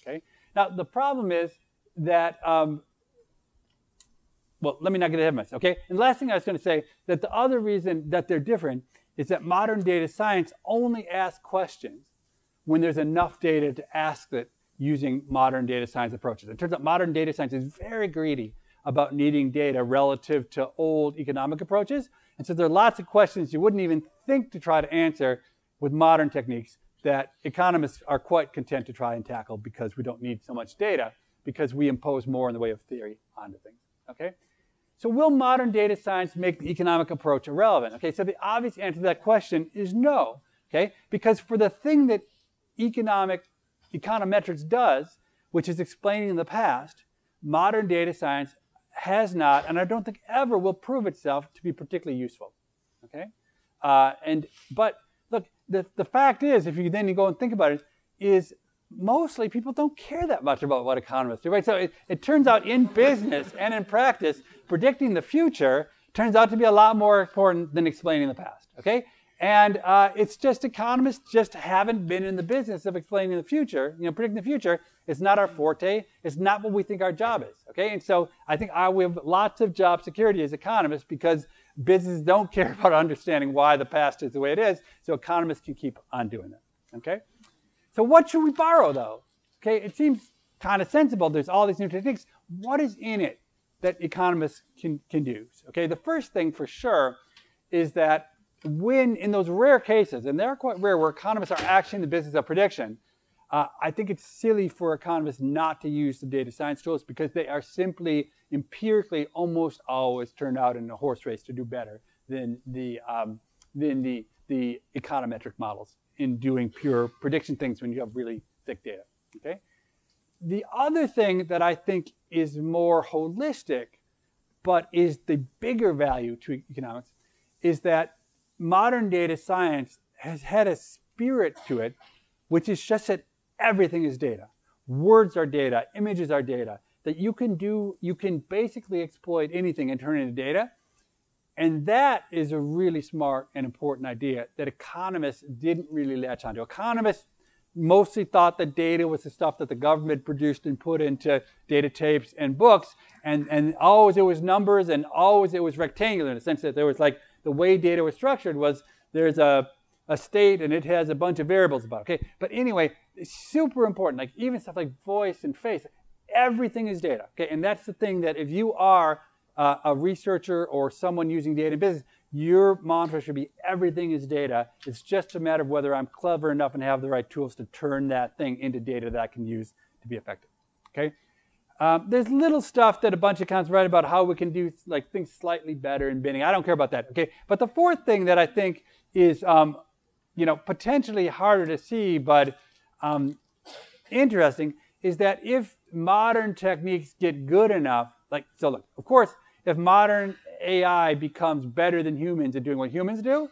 Okay? Now, the problem is that, um, well, let me not get ahead of myself, okay? And the last thing I was going to say, that the other reason that they're different is that modern data science only asks questions when there's enough data to ask it using modern data science approaches. It turns out modern data science is very greedy about needing data relative to old economic approaches. And so there are lots of questions you wouldn't even think to try to answer with modern techniques that economists are quite content to try and tackle because we don't need so much data because we impose more in the way of theory onto things. Okay? So will modern data science make the economic approach irrelevant? Okay, so the obvious answer to that question is no. Okay? Because for the thing that economic econometrics does, which is explaining in the past, modern data science has not, and I don't think ever will prove itself to be particularly useful. Okay? Uh, and but the, the fact is, if you then you go and think about it, is mostly people don't care that much about what economists do, right? So it, it turns out in business and in practice, predicting the future turns out to be a lot more important than explaining the past. Okay? And uh, it's just economists just haven't been in the business of explaining the future, you know, predicting the future. It's not our forte. It's not what we think our job is. Okay, and so I think I, we have lots of job security as economists because businesses don't care about understanding why the past is the way it is. So economists can keep on doing that. Okay, so what should we borrow though? Okay, it seems kind of sensible. There's all these new techniques. What is in it that economists can can do? Okay, the first thing for sure is that when in those rare cases, and they're quite rare, where economists are actually in the business of prediction, uh, I think it's silly for economists not to use the data science tools because they are simply empirically almost always turned out in a horse race to do better than the um, than the the econometric models in doing pure prediction things when you have really thick data. Okay. The other thing that I think is more holistic, but is the bigger value to economics, is that modern data science has had a spirit to it, which is just that everything is data. Words are data, images are data. That you can do, you can basically exploit anything and turn it into data. And that is a really smart and important idea that economists didn't really latch onto. Economists mostly thought that data was the stuff that the government produced and put into data tapes and books. And, and always it was numbers and always it was rectangular in the sense that there was like the way data was structured was there's a, a state and it has a bunch of variables about it. Okay, but anyway, it's super important. Like even stuff like voice and face, everything is data. Okay, and that's the thing that if you are uh, a researcher or someone using data in business, your mantra should be everything is data. It's just a matter of whether I'm clever enough and have the right tools to turn that thing into data that I can use to be effective. Okay. Um, there's little stuff that a bunch of accounts write about how we can do like things slightly better in binning. I don't care about that. Okay, but the fourth thing that I think is, um, you know, potentially harder to see, but um, interesting, is that if modern techniques get good enough, like so, look, of course, if modern AI becomes better than humans at doing what humans do,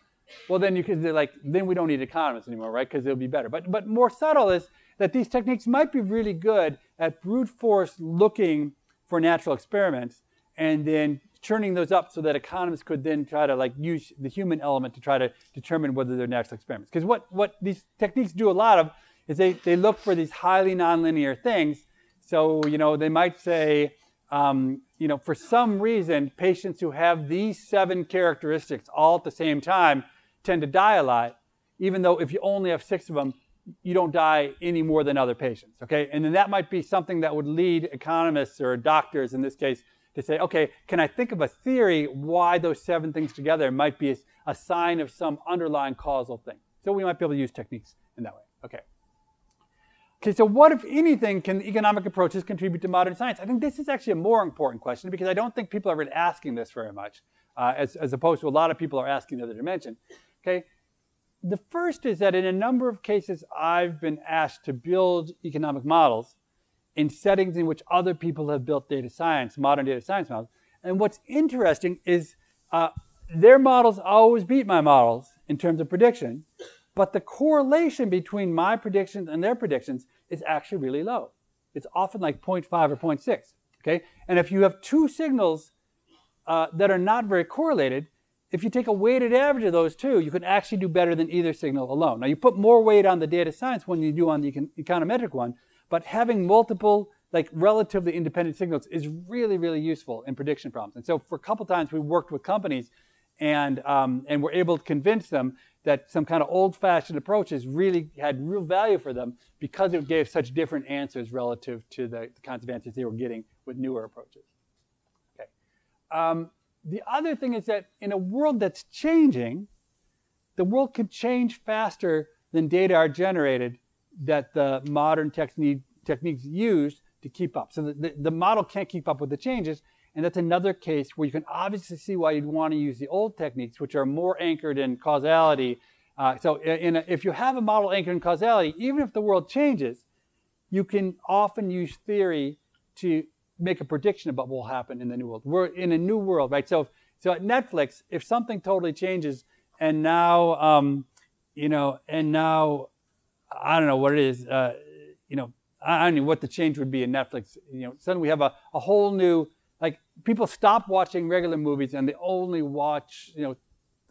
well, then you can like then we don't need economists anymore, right? Because it'll be better. But but more subtle is that these techniques might be really good at brute force looking for natural experiments and then churning those up so that economists could then try to like use the human element to try to determine whether they're natural experiments. Because what, what these techniques do a lot of is they, they look for these highly nonlinear things. So, you know, they might say, um, you know, for some reason, patients who have these seven characteristics all at the same time tend to die a lot, even though if you only have six of them, you don't die any more than other patients, okay? And then that might be something that would lead economists or doctors in this case to say, okay, can I think of a theory why those seven things together might be a sign of some underlying causal thing? So we might be able to use techniques in that way, okay? So what, if anything, can economic approaches contribute to modern science? I think this is actually a more important question because I don't think people are really asking this very much, uh, as, as opposed to a lot of people are asking the other dimension. Okay, the first is that in a number of cases, I've been asked to build economic models in settings in which other people have built data science, modern data science models. And what's interesting is uh, their models always beat my models in terms of prediction, but the correlation between my predictions and their predictions is actually really low. It's often like 0.5 or 0.6. Okay, and if you have two signals uh, that are not very correlated, if you take a weighted average of those two, you can actually do better than either signal alone. Now, you put more weight on the data science one than you do on the econ- econometric one, but having multiple, like relatively independent signals is really, really useful in prediction problems. And so, for a couple times, we worked with companies and, um, and were able to convince them that some kind of old fashioned approaches really had real value for them because it gave such different answers relative to the, the kinds of answers they were getting with newer approaches. Okay. Um, the other thing is that in a world that's changing, the world can change faster than data are generated that the modern technique, techniques use to keep up. So the, the, the, model can't keep up with the changes. And that's another case where you can obviously see why you'd want to use the old techniques, which are more anchored in causality. Uh, so in a, if you have a model anchored in causality, even if the world changes, you can often use theory to make a prediction about what will happen in the new world. We're in a new world, right? So, so at Netflix, if something totally changes, and now, um, you know, and now, I don't know what it is, uh, you know, I don't know what the change would be in Netflix. You know, suddenly we have a, a whole new, like, people stop watching regular movies and they only watch, you know,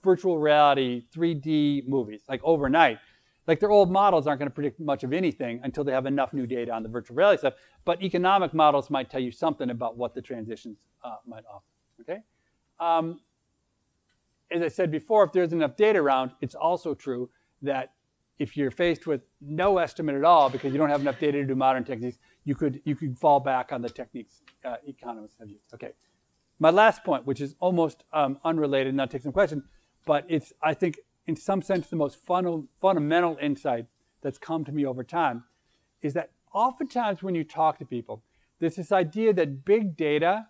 virtual reality 3D movies like overnight. Like their old models aren't going to predict much of anything until they have enough new data on the virtual reality stuff. But economic models might tell you something about what the transitions uh, might offer. Okay. Um, as I said before, if there's enough data around, it's also true that if you're faced with no estimate at all because you don't have enough data to do modern techniques, you could you could fall back on the techniques uh, economists have used. Okay, my last point, which is almost um, unrelated, not take some question, but it's I think in some sense the most fun, fundamental insight that's come to me over time, is that oftentimes when you talk to people, there's this idea that big data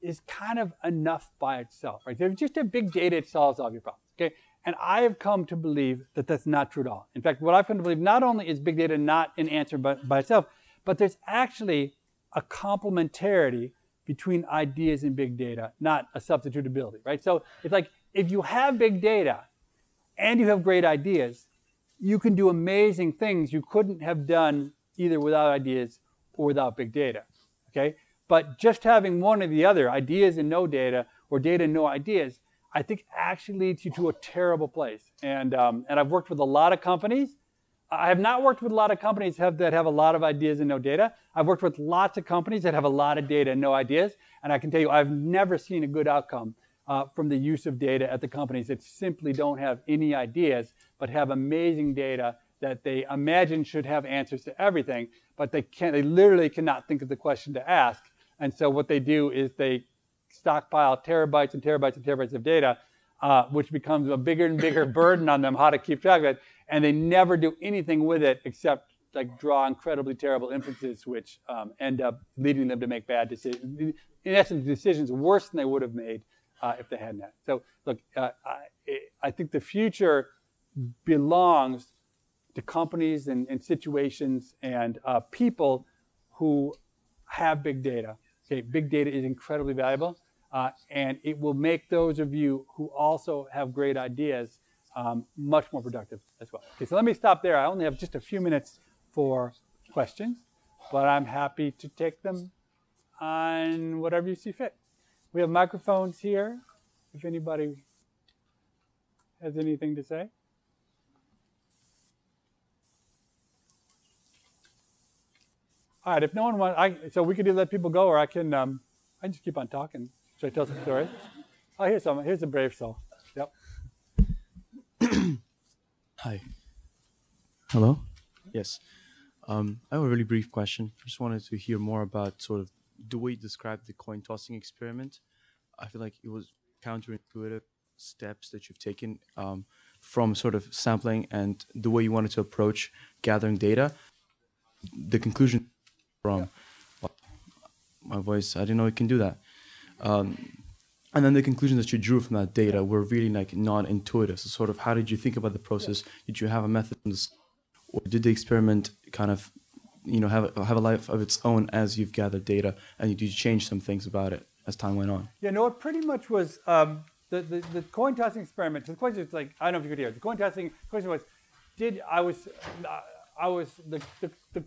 is kind of enough by itself, right? If just a big data, it solves all your problems. Okay, and I have come to believe that that's not true at all. In fact, what I've come to believe not only is big data not an answer by, by itself, but there's actually a complementarity between ideas and big data, not a substitutability, right? So it's like if you have big data and you have great ideas, you can do amazing things you couldn't have done either without ideas or without big data. Okay? But just having one or the other, ideas and no data, or data and no ideas, I think actually leads you to a terrible place. And, um, and I've worked with a lot of companies. I have not worked with a lot of companies have, that have a lot of ideas and no data. I've worked with lots of companies that have a lot of data and no ideas. And I can tell you, I've never seen a good outcome uh, from the use of data at the companies that simply don't have any ideas, but have amazing data that they imagine should have answers to everything, but they can't, they literally cannot think of the question to ask. And so what they do is they stockpile terabytes and terabytes and terabytes of data, uh, which becomes a bigger and bigger burden on them how to keep track of it. And they never do anything with it except like draw incredibly terrible inferences, which um, end up leading them to make bad decisions. In essence, decisions worse than they would have made uh, if they hadn't had. So look, uh, I, I, think the future belongs to companies and, and situations and uh, people who have big data. Okay, big data is incredibly valuable, uh, and it will make those of you who also have great ideas um, much more productive as well. Okay, so let me stop there. I only have just a few minutes for questions, but I'm happy to take them on whatever you see fit. We have microphones here if anybody has anything to say. All right, if no one wants, I, so we could either let people go or I can, um, I can just keep on talking. Should I tell some stories? Oh, here's some. Here's a brave soul. Hi. Hello. Yes. Um, I have a really brief question. I just wanted to hear more about sort of the way you described the coin tossing experiment. I feel like it was counterintuitive steps that you've taken um, from sort of sampling and the way you wanted to approach gathering data. The conclusion from yeah. my voice, I didn't know it can do that. Um, and then the conclusions that you drew from that data were really like non-intuitive. So sort of how did you think about the process? Did you have a method, or did the experiment kind of you know have a, have a life of its own as you've gathered data and did you change some things about it as time went on yeah no it pretty much was um, the, the, the coin tossing experiment so the question is like i don't know if you could hear it the coin tossing question was did i was uh, i was the, the, the,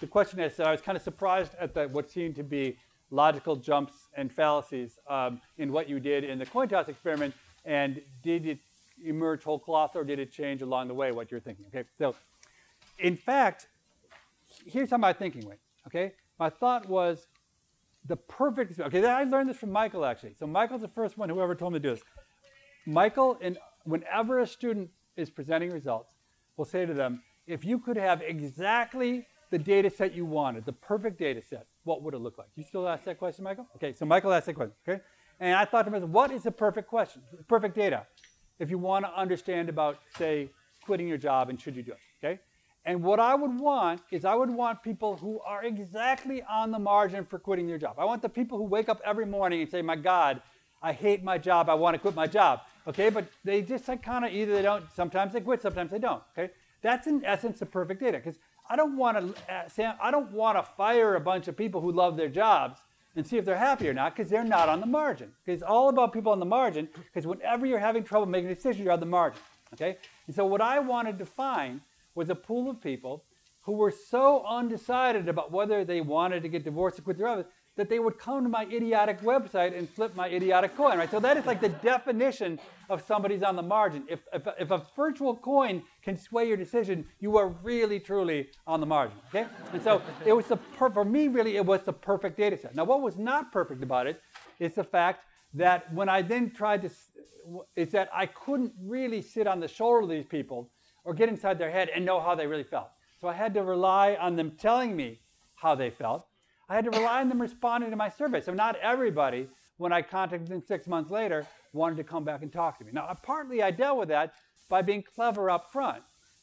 the question is i was kind of surprised at the, what seemed to be logical jumps and fallacies um, in what you did in the coin toss experiment and did it emerge whole cloth or did it change along the way what you're thinking okay so in fact here's how my thinking went. Okay, my thought was the perfect. Okay, I learned this from Michael actually. So Michael's the first one who ever told me to do this. Michael, and whenever a student is presenting results, will say to them, if you could have exactly the data set you wanted, the perfect data set, what would it look like? You still ask that question, Michael? Okay, so Michael asked that question. Okay, and I thought to myself, what is the perfect question, perfect data, if you want to understand about, say, quitting your job and should you do it? Okay, and what I would want is I would want people who are exactly on the margin for quitting their job. I want the people who wake up every morning and say, My God, I hate my job, I want to quit my job. Okay, but they just like kind of either they don't, sometimes they quit, sometimes they don't. Okay, that's in essence the perfect data because I don't want to, uh, Sam, I don't want to fire a bunch of people who love their jobs and see if they're happy or not because they're not on the margin. It's all about people on the margin because whenever you're having trouble making decisions, you're on the margin. Okay, and so what I wanted to find was a pool of people who were so undecided about whether they wanted to get divorced or quit their office that they would come to my idiotic website and flip my idiotic coin, right? So that is like the definition of somebody's on the margin. If, if, if a virtual coin can sway your decision, you are really, truly on the margin, okay? And so it was the, per- for me, really, it was the perfect data set. Now, what was not perfect about it is the fact that when I then tried to, is that I couldn't really sit on the shoulder of these people or get inside their head and know how they really felt. So I had to rely on them telling me how they felt. I had to rely on them responding to my survey. So not everybody, when I contacted them six months later, wanted to come back and talk to me. Now, partly I dealt with that by being clever up front.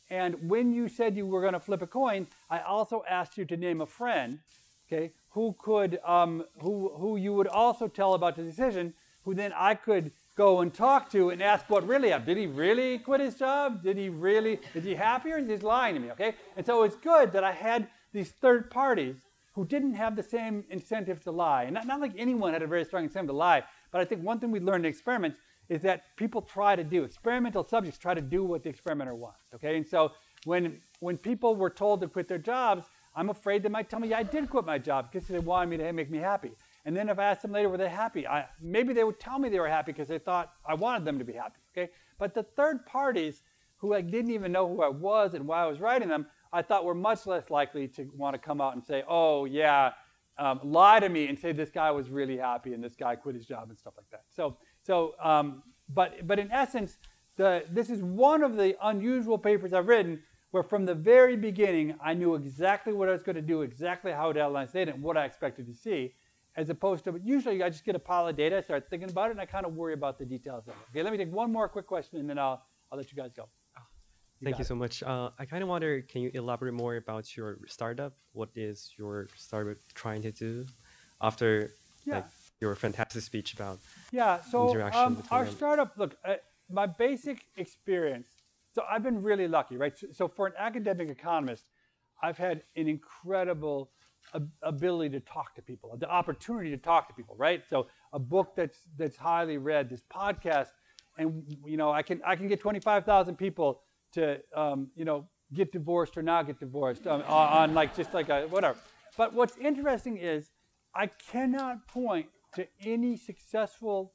And when you said you were going to flip a coin, I also asked you to name a friend, okay, who could, um, who, who you would also tell about the decision, who then I could go and talk to and ask what really happened. Did he really quit his job? Did he really, is he happy or is he lying to me, okay? And so it's good that I had these third parties who didn't have the same incentive to lie. And not, not like anyone had a very strong incentive to lie, but I think one thing we learned in experiments is that people try to do, experimental subjects try to do what the experimenter wants, okay? And so when, when people were told to quit their jobs, I'm afraid they might tell me, yeah, I did quit my job because they wanted me to make me happy. And then if I asked them later, were they happy? I, maybe they would tell me they were happy because they thought I wanted them to be happy, okay? But the third parties who like didn't even know who I was and why I was writing them, I thought we were much less likely to want to come out and say, oh, yeah, um, lie to me and say this guy was really happy and this guy quit his job and stuff like that. So, so um, but, but in essence, the, this is one of the unusual papers I've written where from the very beginning I knew exactly what I was going to do, exactly how to analyze data, and what I expected to see, as opposed to usually I just get a pile of data, I start thinking about it, and I kind of worry about the details of it. Okay, let me take one more quick question, and then I'll, I'll let you guys go. Thank you so much. Uh, I kind of wonder, can you elaborate more about your startup? What is your startup trying to do after Yeah. like your fantastic speech about? Yeah, so interaction um, between our them. startup, look, uh, my basic experience, so I've been really lucky, right? So, so for an academic economist, I've had an incredible ab- ability to talk to people, the opportunity to talk to people, right? So a book that's that's highly read, this podcast, and you know, I can I can get twenty five thousand people to um, you know get divorced or not get divorced um, on, like just like a whatever. But what's interesting is I cannot point to any successful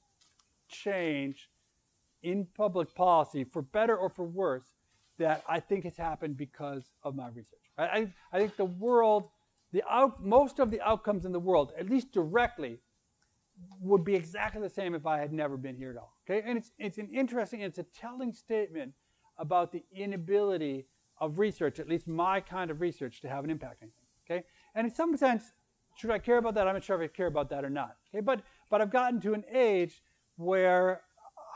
change in public policy, for better or for worse, that I think has happened because of my research. I, I, I think the world, the out, most of the outcomes in the world, at least directly, would be exactly the same if I had never been here at all. Okay, and it's it's an interesting, it's a telling statement about the inability of research, at least my kind of research, to have an impact on anything. Okay, and in some sense, should I care about that? I'm not sure if I care about that or not. Okay, but but I've gotten to an age where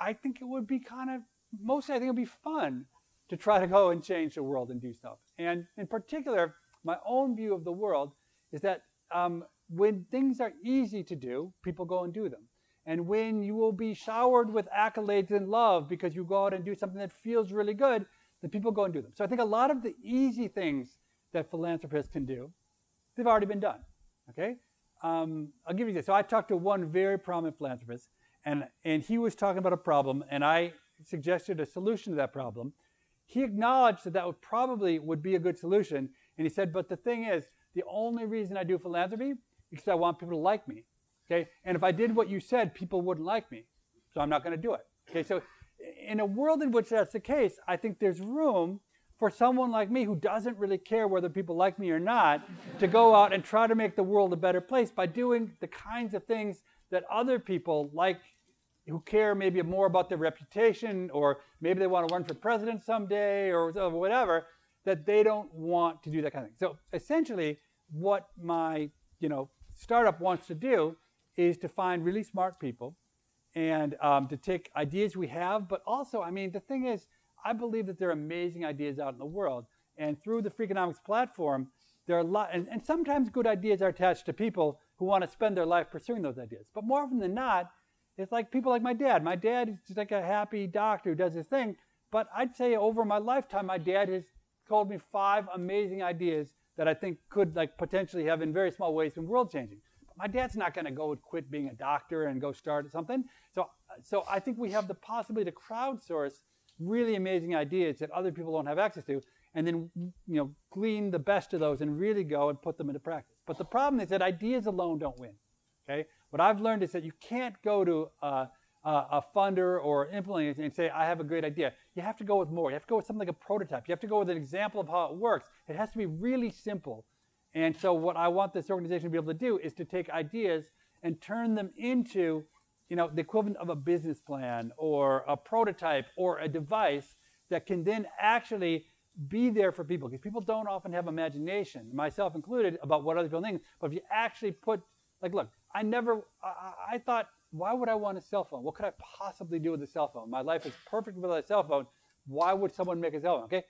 I think it would be kind of mostly I think it would be fun to try to go and change the world and do stuff. And in particular, my own view of the world is that um, when things are easy to do, people go and do them. And when you will be showered with accolades and love because you go out and do something that feels really good, then people go and do them. So I think a lot of the easy things that philanthropists can do, they've already been done. Okay? Um, I'll give you this. So I talked to one very prominent philanthropist, and, and he was talking about a problem, and I suggested a solution to that problem. He acknowledged that that would probably would be a good solution, and he said, but the thing is, the only reason I do philanthropy is because I want people to like me. Okay? And if I did what you said, people wouldn't like me. So I'm not going to do it. Okay? So in a world in which that's the case, I think there's room for someone like me who doesn't really care whether people like me or not to go out and try to make the world a better place by doing the kinds of things that other people like who care maybe more about their reputation or maybe they want to run for president someday or whatever that they don't want to do that kind of thing. So essentially what my, you know, startup wants to do is to find really smart people and um, to take ideas we have, but also, I mean, the thing is, I believe that there are amazing ideas out in the world. And through the Freakonomics platform, there are a lot, and, and sometimes good ideas are attached to people who want to spend their life pursuing those ideas. But more often than not, it's like people like my dad. My dad is just like a happy doctor who does his thing. But I'd say over my lifetime, my dad has told me five amazing ideas that I think could like potentially have in very small ways been world changing. My dad's not going to go and quit being a doctor and go start something. So, so I think we have the possibility to crowdsource really amazing ideas that other people don't have access to, and then you know glean the best of those and really go and put them into practice. But the problem is that ideas alone don't win. Okay, what I've learned is that you can't go to a, a, a funder or implementer and say, I have a great idea. You have to go with more. You have to go with something like a prototype. You have to go with an example of how it works. It has to be really simple. And so, what I want this organization to be able to do is to take ideas and turn them into, you know, the equivalent of a business plan or a prototype or a device that can then actually be there for people because people don't often have imagination, myself included, about what other people think. But if you actually put, like, look, I never, I, I- thought, why would I want a cell phone? What could I possibly do with a cell phone? My life is perfect without a cell phone. Why would someone make a cell phone? Okay.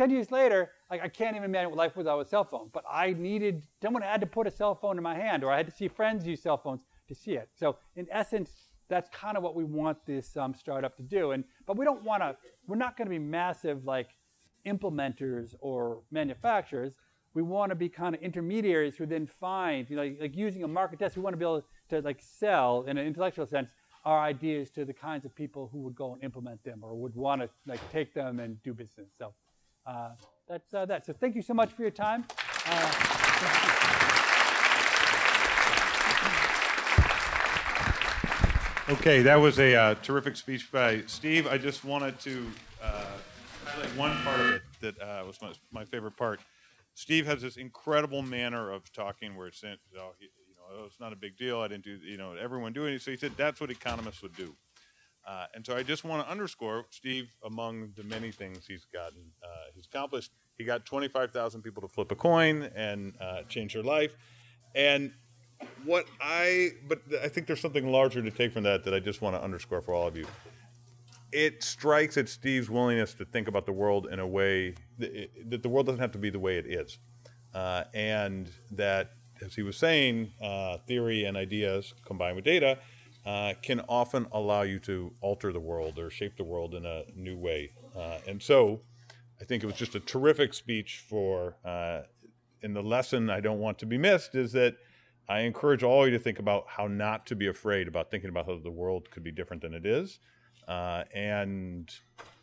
10 years later, like I can't even imagine what life without a cell phone. But I needed, someone had to put a cell phone in my hand, or I had to see friends use cell phones to see it. So, in essence, that's kind of what we want this um, startup to do. And but we don't want to. We're not going to be massive like implementers or manufacturers. We want to be kind of intermediaries who then find, you know, like, like using a market test. We want to be able to like sell in an intellectual sense our ideas to the kinds of people who would go and implement them or would want to like take them and do business. So uh, that's uh, that. So thank you so much for your time. Uh, Okay, that was a uh, terrific speech by Steve. I just wanted to uh, highlight one part of it that was my, my favorite part. Steve has this incredible manner of talking where it's, oh, you know, oh, it's not a big deal. I didn't do, you know, everyone doing it. So he said that's what economists would do. Uh, and so I just want to underscore Steve, among the many things he's gotten, uh, he's accomplished. He got 25,000 people to flip a coin and uh, change their life. And what I, but I think there's something larger to take from that that I just want to underscore for all of you. It strikes at Steve's willingness to think about the world in a way that, that the world doesn't have to be the way it is. Uh, and that, as he was saying, uh, theory and ideas combined with data uh, can often allow you to alter the world or shape the world in a new way. Uh, and so I think it was just a terrific speech for, uh, and the lesson I don't want to be missed is that I encourage all of you to think about how not to be afraid about thinking about how the world could be different than it is uh, and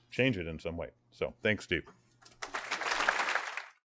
change it in some way. So thanks, Steve.